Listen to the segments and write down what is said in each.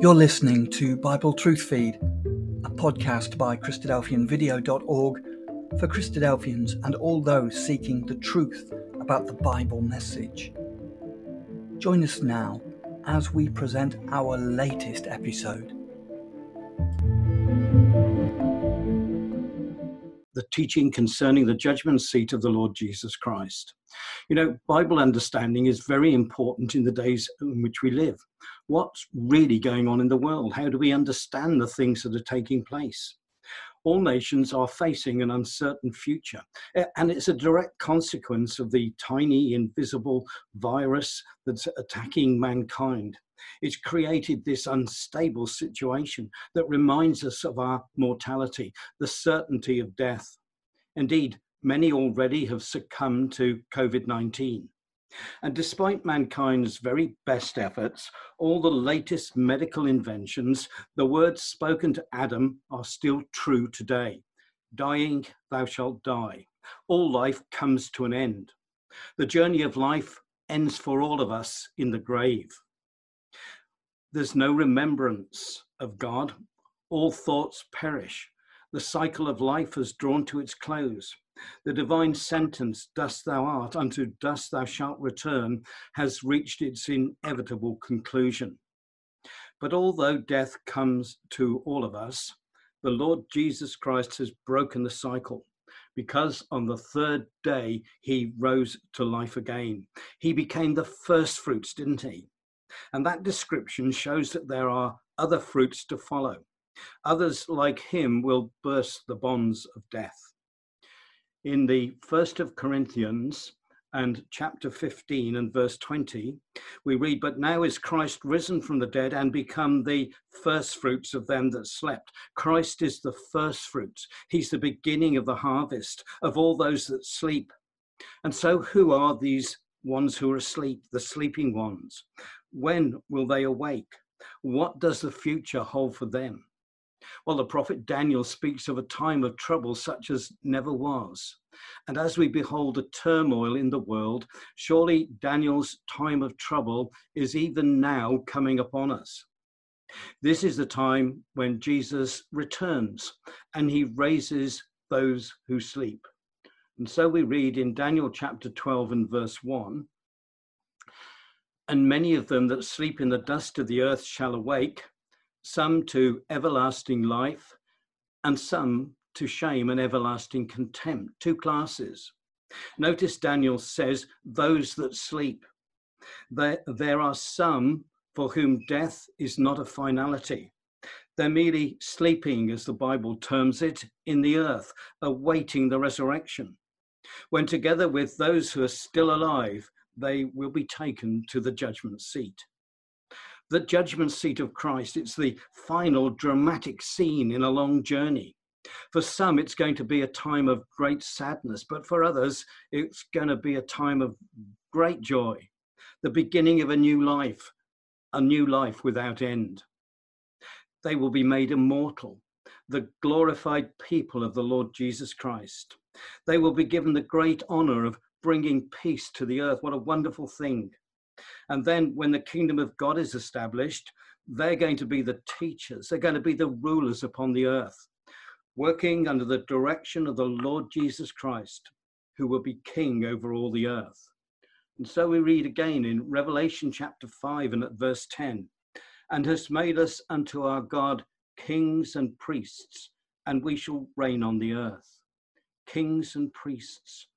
You're listening to Bible Truth Feed, a podcast by Christadelphianvideo.org for Christadelphians and all those seeking the truth about the Bible message. Join us now as we present our latest episode. The teaching concerning the judgment seat of the Lord Jesus Christ. You know, Bible understanding is very important in the days in which we live what's really going on in the world? How do we understand the things that are taking place? All nations are facing an uncertain future, eh, and it's a direct consequence of the tiny, invisible virus that's attacking mankind. It's created this unstable situation that reminds us of our mortality, the certainty of death. Indeed, many already have succumbed to COVID 19. And despite mankind's very best efforts, all the latest medical inventions, the words spoken to Adam are still true today. Dying, thou shalt die. All life comes to an end. The journey of life ends for all of us in the grave. There's no remembrance of God. All thoughts perish. The cycle of life has drawn to its close. The divine sentence, dust thou art, unto dust thou shalt return, has reached its inevitable conclusion. But although death comes to all of us, the Lord Jesus Christ has broken the cycle because on the third day he rose to life again. He became the first fruits, didn't he? And that description shows that there are other fruits to follow. Others like him will burst the bonds of death in the first of Corinthians and chapter 15 and verse 20, we read, But now is Christ risen from the dead and become the first fruits of them that slept. Christ is the first fruits. He's the beginning of the harvest of all those that sleep. And so, who are these ones who are asleep, the sleeping ones? When will they awake? What does the future hold for them? Well, the prophet Daniel speaks of a time of trouble such as never was. And as we behold the turmoil in the world, surely Daniel's time of trouble is even now coming upon us. This is the time when Jesus returns and he raises those who sleep. And so we read in Daniel chapter 12 and verse 1 And many of them that sleep in the dust of the earth shall awake some to everlasting life, and some to shame and everlasting contempt. Two classes. Notice Daniel says, those that sleep. There, there are some for whom death is not a finality. They're merely sleeping, as the Bible terms it, in the earth, awaiting the resurrection. When together with those who are still alive, they will be taken to the judgment seat the judgment seat of Christ. It's the final dramatic scene in a long journey. For some, it's going to be a time of great sadness, but for others, it's going to be a time of great joy, the beginning of a new life, a new life without end. They will be made immortal, the glorified people of the Lord Jesus Christ. They will be given the great honor of bringing peace to the earth. What a wonderful thing. And then when the kingdom of God is established, they're going to be the teachers, they're going to be the rulers upon the earth, working under the direction of the Lord Jesus Christ, who will be king over all the earth. And so we read again in Revelation chapter 5 and at verse 10 and has made us unto our God kings and priests, and we shall reign on the earth. Kings and priests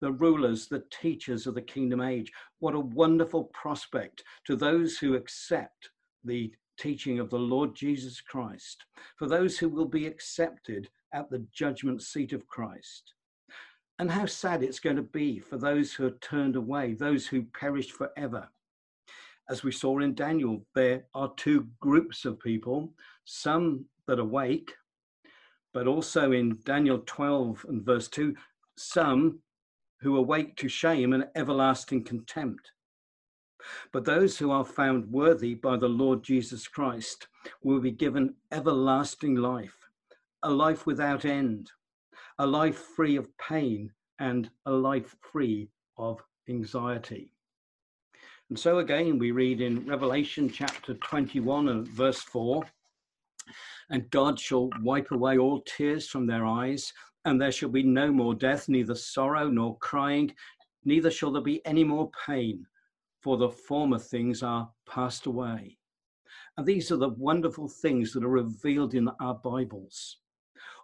the rulers, the teachers of the kingdom age. What a wonderful prospect to those who accept the teaching of the Lord Jesus Christ, for those who will be accepted at the judgment seat of Christ. And how sad it's going to be for those who are turned away, those who perished forever. As we saw in Daniel, there are two groups of people, some that awake, but also in Daniel 12 and verse 2, some who awake to shame and everlasting contempt. But those who are found worthy by the Lord Jesus Christ will be given everlasting life, a life without end, a life free of pain, and a life free of anxiety. And so again, we read in Revelation chapter 21 and verse 4 and God shall wipe away all tears from their eyes, and there shall be no more death, neither sorrow nor crying, neither shall there be any more pain, for the former things are passed away. And these are the wonderful things that are revealed in our Bibles.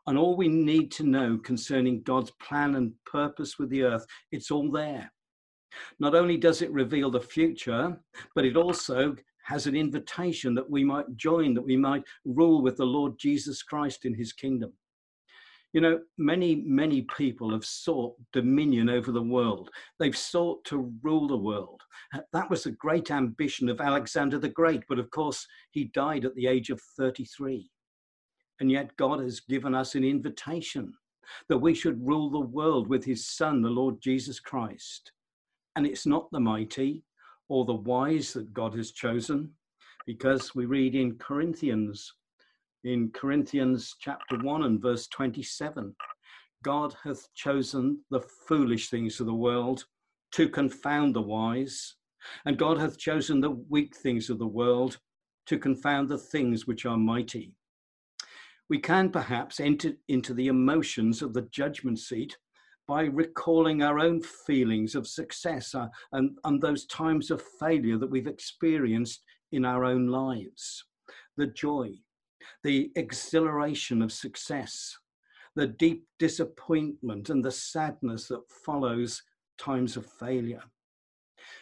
And all we need to know concerning God's plan and purpose with the earth, it's all there. Not only does it reveal the future, but it also has an invitation that we might join, that we might rule with the Lord Jesus Christ in his kingdom. You know, many, many people have sought dominion over the world. They've sought to rule the world. Uh, that was the great ambition of Alexander the Great, but of course, he died at the age of 33. And yet, God has given us an invitation that we should rule the world with his Son, the Lord Jesus Christ. And it's not the mighty or the wise that God has chosen, because we read in Corinthians in Corinthians chapter 1 and verse 27 God hath chosen the foolish things of the world to confound the wise, and God hath chosen the weak things of the world to confound the things which are mighty. We can perhaps enter into the emotions of the judgment seat by recalling our own feelings of success uh, and, and those times of failure that we've experienced in our own lives. The joy, the exhilaration of success, the deep disappointment and the sadness that follows times of failure.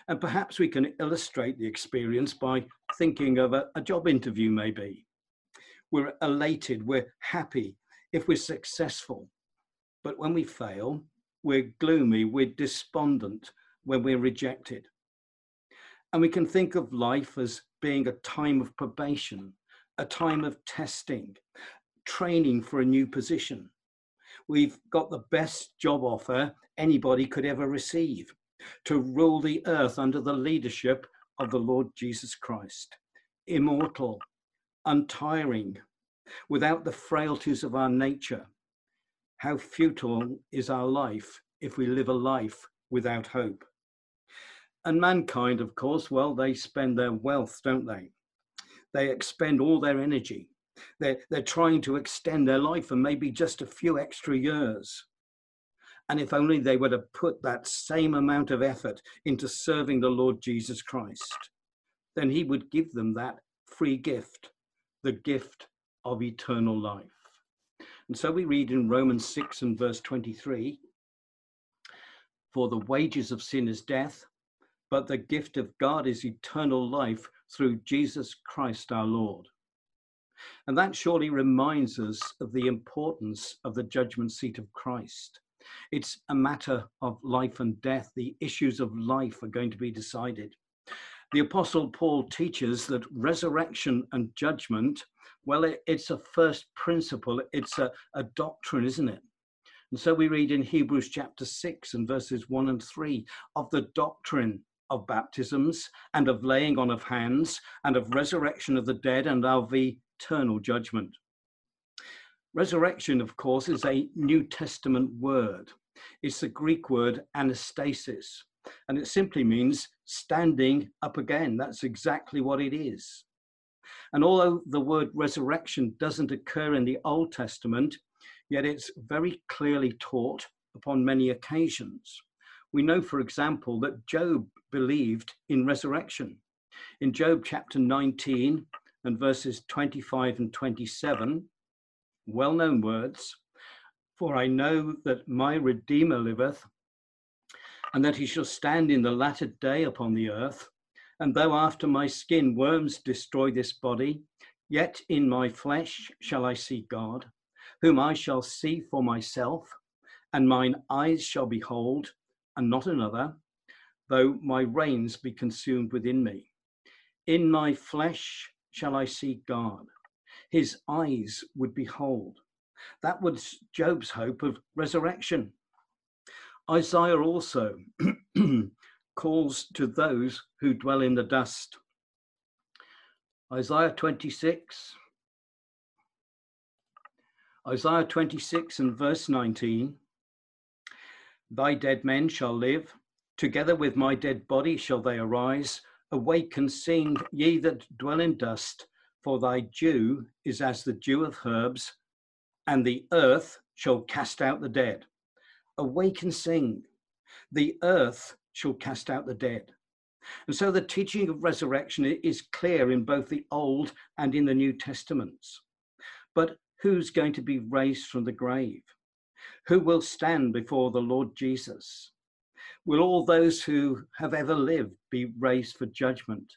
And perhaps we can illustrate the experience by thinking of a, a, job interview, maybe. We're elated, we're happy if we're successful. But when we fail, we're gloomy, we're despondent when we're rejected. And we can think of life as being a time of probation, a time of testing, training for a new position. We've got the best job offer anybody could ever receive to rule the earth under the leadership of the Lord Jesus Christ, immortal, untiring, without the frailties of our nature. How futile is our life if we live a life without hope? And mankind, of course, well, they spend their wealth, don't they? They expend all their energy. They're, they're trying to extend their life and maybe just a few extra years. And if only they were to put that same amount of effort into serving the Lord Jesus Christ, then he would give them that free gift, the gift of eternal life. And so we read in Romans 6 and verse 23 For the wages of sin is death, but the gift of God is eternal life through Jesus Christ our Lord. And that surely reminds us of the importance of the judgment seat of Christ. It's a matter of life and death. The issues of life are going to be decided. The Apostle Paul teaches that resurrection and judgment, well, it, it's a first principle, it's a, a doctrine, isn't it? And so we read in Hebrews chapter 6 and verses 1 and 3 of the doctrine of baptisms and of laying on of hands and of resurrection of the dead and of eternal judgment. Resurrection, of course, is a New Testament word. It's the Greek word anastasis, and it simply means standing up again. That's exactly what it is. And although the word resurrection doesn't occur in the Old Testament, yet it's very clearly taught upon many occasions. We know, for example, that Job believed in resurrection. In Job chapter 19 and verses 25 and 27, well known words, for I know that my Redeemer liveth, and that he shall stand in the latter day upon the earth. And though after my skin worms destroy this body, yet in my flesh shall I see God, whom I shall see for myself, and mine eyes shall behold, and not another, though my reins be consumed within me. In my flesh shall I see God. His eyes would behold. That was Job's hope of resurrection. Isaiah also calls to those who dwell in the dust. Isaiah 26. Isaiah 26 and verse 19 Thy dead men shall live, together with my dead body shall they arise, Awake and sing, ye that dwell in dust, for thy dew is as the dew of herbs, and the earth shall cast out the dead. Awake and sing, the earth shall cast out the dead. And so the teaching of resurrection is clear in both the Old and in the New Testaments. But who's going to be raised from the grave? Who will stand before the Lord Jesus? Will all those who have ever lived be raised for judgment?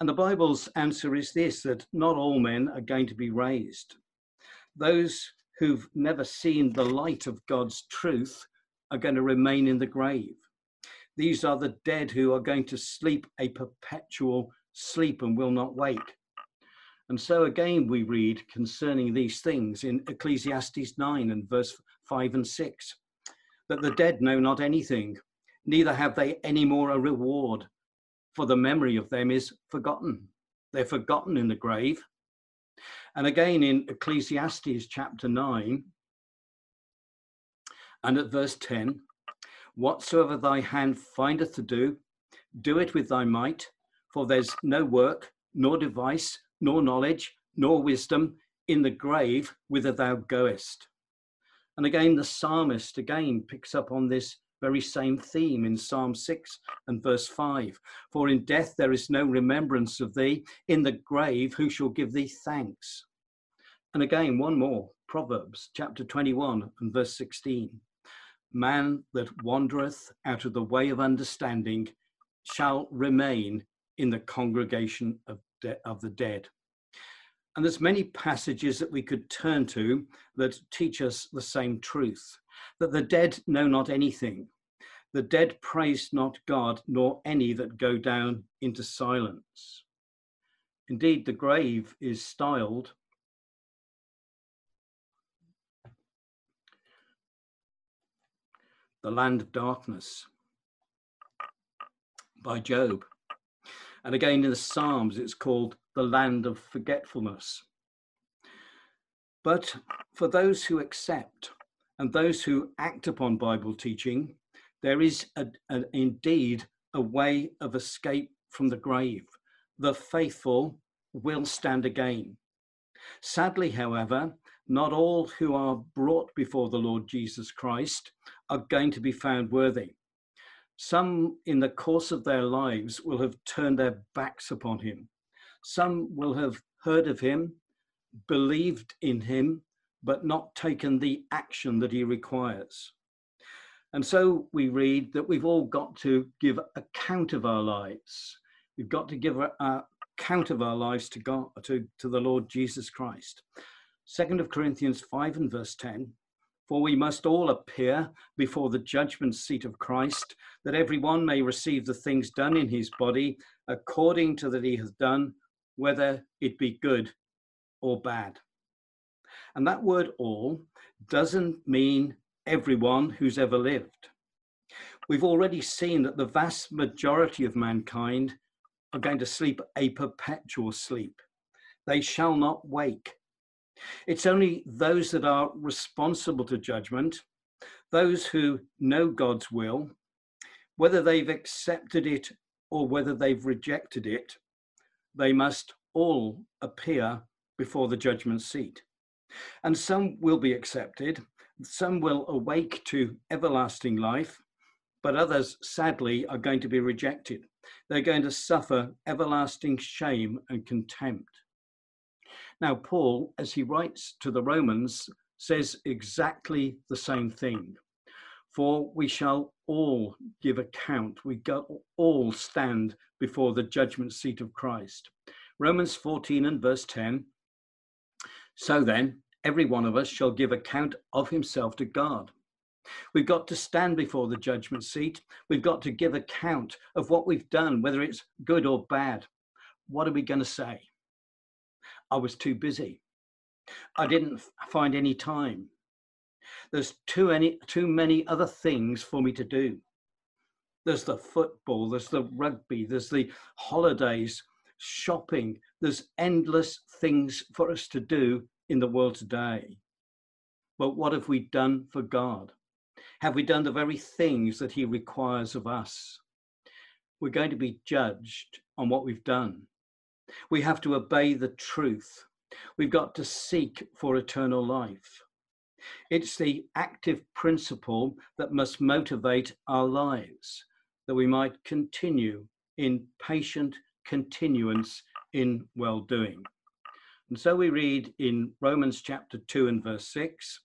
And the Bible's answer is this that not all men are going to be raised. Those who've never seen the light of God's truth are going to remain in the grave. These are the dead who are going to sleep a perpetual sleep and will not wake. And so again, we read concerning these things in Ecclesiastes 9 and verse 5 and 6 that the dead know not anything, neither have they any more a reward, for the memory of them is forgotten. They're forgotten in the grave. And again in Ecclesiastes chapter 9 and at verse 10 Whatsoever thy hand findeth to do, do it with thy might, for there's no work, nor device, nor knowledge, nor wisdom in the grave whither thou goest. And again, the psalmist again picks up on this very same theme in Psalm 6 and verse 5. For in death there is no remembrance of thee, in the grave who shall give thee thanks? And again, one more Proverbs chapter 21 and verse 16. Man that wandereth out of the way of understanding shall remain in the congregation of, de- of the dead. And there's many passages that we could turn to that teach us the same truth that the dead know not anything. The dead praise not God, nor any that go down into silence. Indeed, the grave is styled the land of darkness by Job. And again in the Psalms, it's called the land of forgetfulness. But for those who accept and those who act upon Bible teaching, there is a, a, indeed a way of escape from the grave. The faithful will stand again. Sadly, however, not all who are brought before the Lord Jesus Christ are going to be found worthy. Some, in the course of their lives, will have turned their backs upon him. Some will have heard of him, believed in him, but not taken the action that he requires. And so we read that we've all got to give account of our lives. We've got to give account of our lives to God, to, to the Lord Jesus Christ. Second of Corinthians 5 and verse 10 for we must all appear before the judgment seat of Christ, that every one may receive the things done in his body according to that he hath done, whether it be good or bad. And that word all doesn't mean everyone who's ever lived. We've already seen that the vast majority of mankind are going to sleep a perpetual sleep. They shall not wake. It's only those that are responsible to judgment, those who know God's will, whether they've accepted it or whether they've rejected it, they must all appear before the judgment seat. And some will be accepted, some will awake to everlasting life, but others, sadly, are going to be rejected. They're going to suffer everlasting shame and contempt. Now, Paul, as he writes to the Romans, says exactly the same thing. For we shall all give account, we all stand before the judgment seat of Christ. Romans 14 and verse 10. So then, every one of us shall give account of himself to God. We've got to stand before the judgment seat. We've got to give account of what we've done, whether it's good or bad. What are we going to say? I was too busy. I didn't find any time. There's too many, too many other things for me to do. There's the football, there's the rugby, there's the holidays, shopping. There's endless things for us to do in the world today. But what have we done for God? Have we done the very things that He requires of us? we're going to be judged on what we've done. We have to obey the truth. We've got to seek for eternal life. It's the active principle that must motivate our lives, that we might continue in patient continuance in well doing. And so we read in Romans chapter 2 and verse 6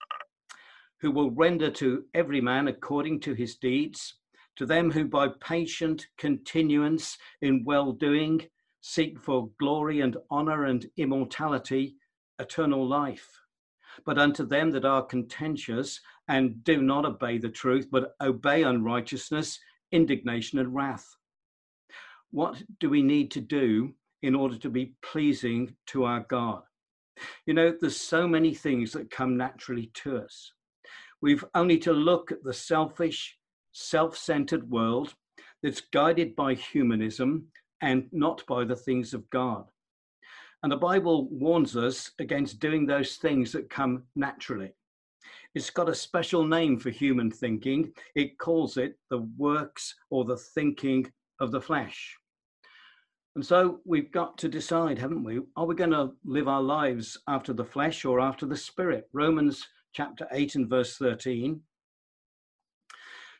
who will render to every man according to his deeds, to them who by patient continuance in well doing seek for glory and honor and immortality, eternal life. But unto them that are contentious and do not obey the truth, but obey unrighteousness, indignation and wrath. What do we need to do in order to be pleasing to our God? You know, there's so many things that come naturally to us. We've only to look at the selfish, self centered world that's guided by humanism and not by the things of God. And the Bible warns us against doing those things that come naturally. It's got a special name for human thinking. It calls it the works or the thinking of the flesh. And so we've got to decide, haven't we? Are we going to live our lives after the flesh or after the spirit? Romans chapter 8 and verse 13.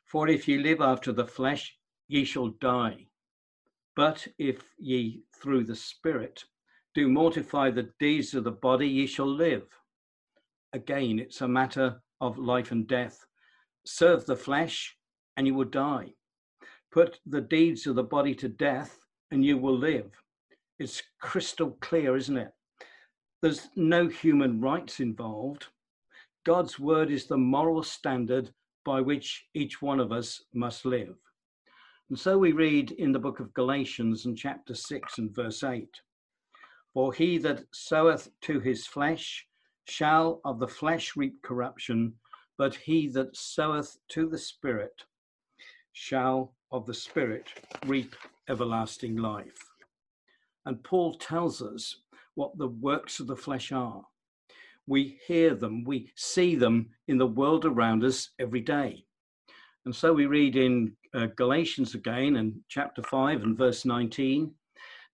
For if ye live after the flesh, ye shall die. But if ye through the Spirit do mortify the deeds of the body, ye shall live. Again, it's a matter of life and death. Serve the flesh, and you will die. Put the deeds of the body to death, and you will live. It's crystal clear, isn't it? There's no human rights involved. God's word is the moral standard by which each one of us must live. And so we read in the book of Galatians in chapter 6 and verse 8 For he that soweth to his flesh shall of the flesh reap corruption, but he that soweth to the Spirit shall of the Spirit reap everlasting life. And Paul tells us what the works of the flesh are we hear them, we see them in the world around us every day. And so we read in uh, Galatians again, and chapter 5 and verse 19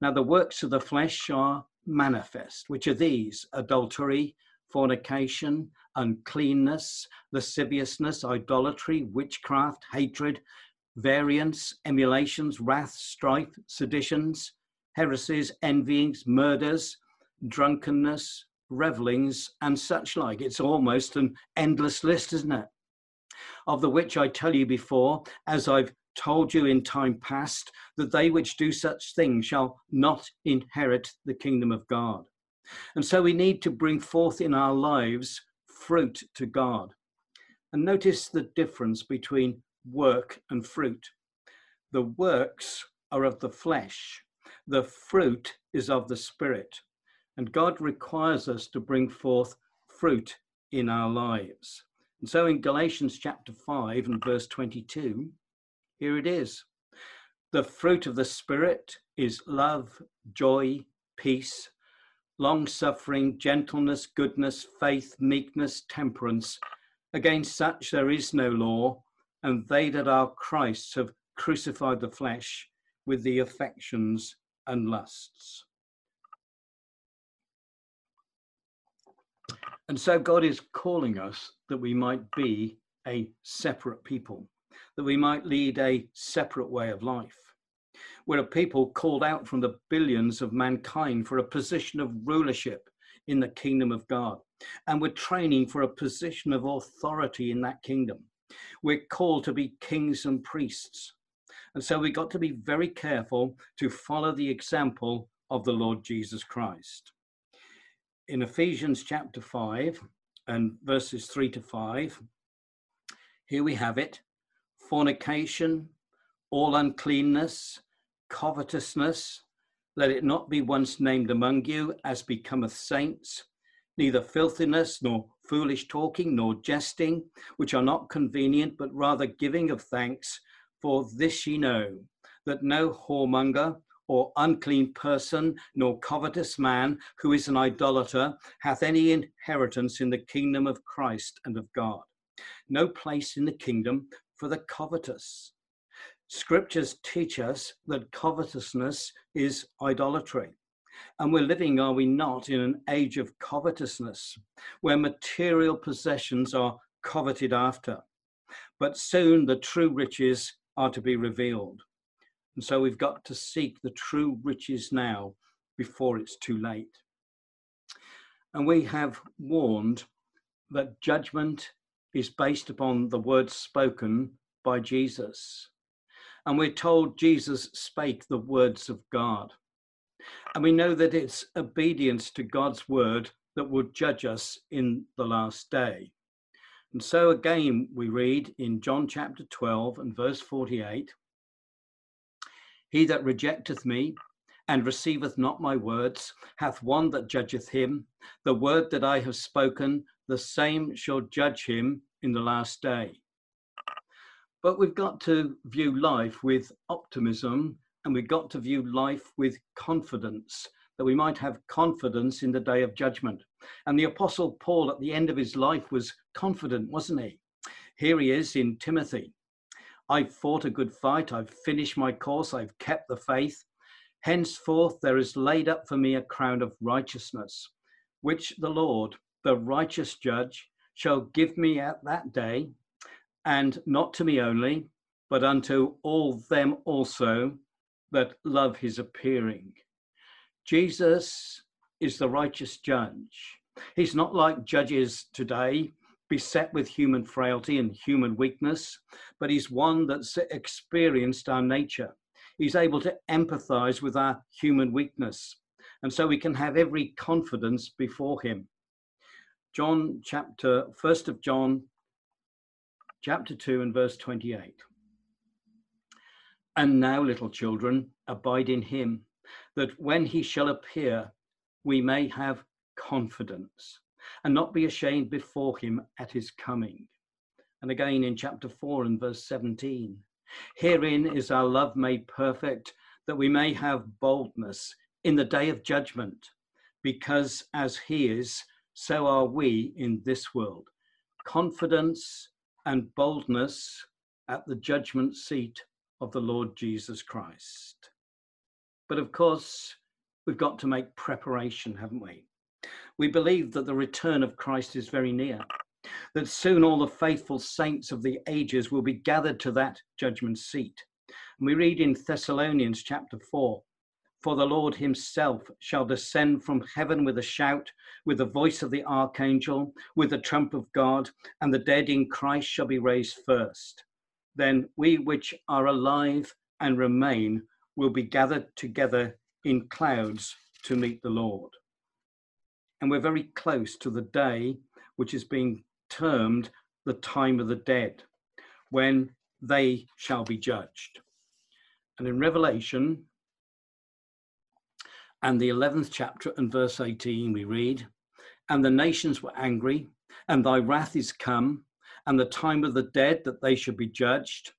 Now the works of the flesh are manifest, which are these adultery, fornication, uncleanness, lasciviousness, idolatry, witchcraft, hatred, variance, emulations, wrath, strife, seditions, heresies, envyings, murders, drunkenness, revelings, and such like. It's almost an endless list, isn't it? Of the which I tell you before, as I've told you in time past, that they which do such things shall not inherit the kingdom of God. And so we need to bring forth in our lives fruit to God. And notice the difference between work and fruit. The works are of the flesh, the fruit is of the spirit. And God requires us to bring forth fruit in our lives. And so in Galatians chapter 5 and verse 22, here it is. The fruit of the Spirit is love, joy, peace, long suffering, gentleness, goodness, faith, meekness, temperance. Against such there is no law, and they that are Christ's have crucified the flesh with the affections and lusts. And so God is calling us that we might be a separate people, that we might lead a separate way of life. We're a people called out from the billions of mankind for a position of rulership in the kingdom of God. And we're training for a position of authority in that kingdom. We're called to be kings and priests. And so we've got to be very careful to follow the example of the Lord Jesus Christ in Ephesians chapter 5 and verses 3 to 5, here we have it fornication, all uncleanness, covetousness, let it not be once named among you as becometh saints, neither filthiness, nor foolish talking, nor jesting, which are not convenient, but rather giving of thanks. For this ye know, that no whoremonger, or unclean person, nor covetous man who is an idolater hath any inheritance in the kingdom of Christ and of God. No place in the kingdom for the covetous. Scriptures teach us that covetousness is idolatry. And we're living, are we not, in an age of covetousness where material possessions are coveted after. But soon the true riches are to be revealed. And so we've got to seek the true riches now before it's too late. And we have warned that judgment is based upon the words spoken by Jesus. And we're told Jesus spake the words of God. And we know that it's obedience to God's word that will judge us in the last day. And so again, we read in John chapter 12 and verse 48 He that rejecteth me and receiveth not my words hath one that judgeth him. The word that I have spoken, the same shall judge him in the last day. But we've got to view life with optimism and we've got to view life with confidence, that we might have confidence in the day of judgment. And the Apostle Paul, at the end of his life, was confident, wasn't he? Here he is in Timothy. I've fought a good fight, I've finished my course, I've kept the faith. Henceforth, there is laid up for me a crown of righteousness, which the Lord, the righteous judge, shall give me at that day, and not to me only, but unto all them also that love his appearing. Jesus is the righteous judge. He's not like judges today, beset with human frailty and human weakness, but he's one that's experienced our nature. He's able to empathize with our human weakness. And so we can have every confidence before him. John chapter, 1st of John, chapter 2 and verse 28. And now, little children, abide in him, that when he shall appear, we may have confidence and not be ashamed before him at his coming. And again in chapter 4 and verse 17 Herein is our love made perfect, that we may have boldness in the day of judgment, because as he is, so are we in this world. Confidence and boldness at the judgment seat of the Lord Jesus Christ. But of course, we've got to make preparation, haven't we? We believe that the return of Christ is very near, that soon all the faithful saints of the ages will be gathered to that judgment seat. And we read in Thessalonians chapter 4 For the Lord himself shall descend from heaven with a shout, with the voice of the archangel, with the trump of God, and the dead in Christ shall be raised first then we which are alive and remain will be gathered together in clouds to meet the Lord. And we're very close to the day which is being termed the time of the dead, when they shall be judged. And in Revelation and the 11th chapter and verse 18, we read, And the nations were angry, and thy wrath is come, and the time of the dead that they should be judged,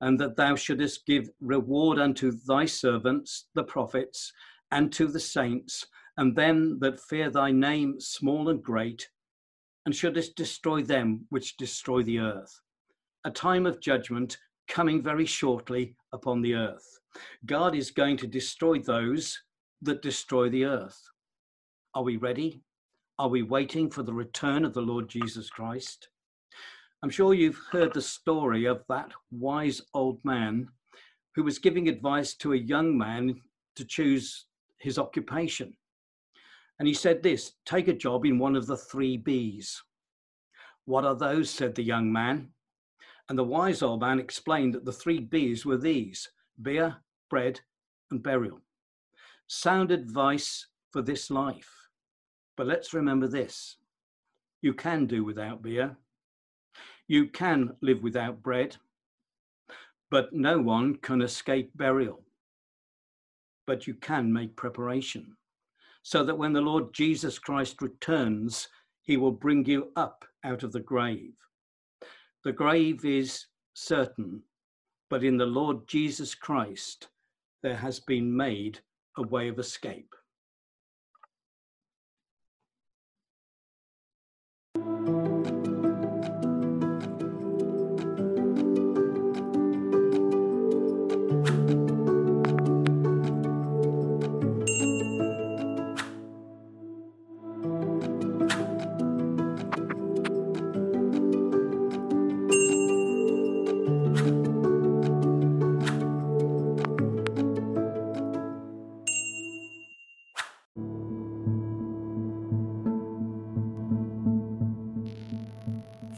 and that thou shouldest give reward unto thy servants, the prophets, and to the saints, and them that fear thy name, small and great, and shouldest destroy them which destroy the earth. A time of judgment coming very shortly upon the earth. God is going to destroy those that destroy the earth. Are we ready? Are we waiting for the return of the Lord Jesus Christ? I'm sure you've heard the story of that wise old man who was giving advice to a young man to choose his occupation. And he said this take a job in one of the three B's. What are those? said the young man. And the wise old man explained that the three B's were these beer, bread, and burial. Sound advice for this life. But let's remember this you can do without beer, you can live without bread, but no one can escape burial. But you can make preparation so that when the Lord Jesus Christ returns, he will bring you up out of the grave. The grave is certain, but in the Lord Jesus Christ, there has been made a way of escape.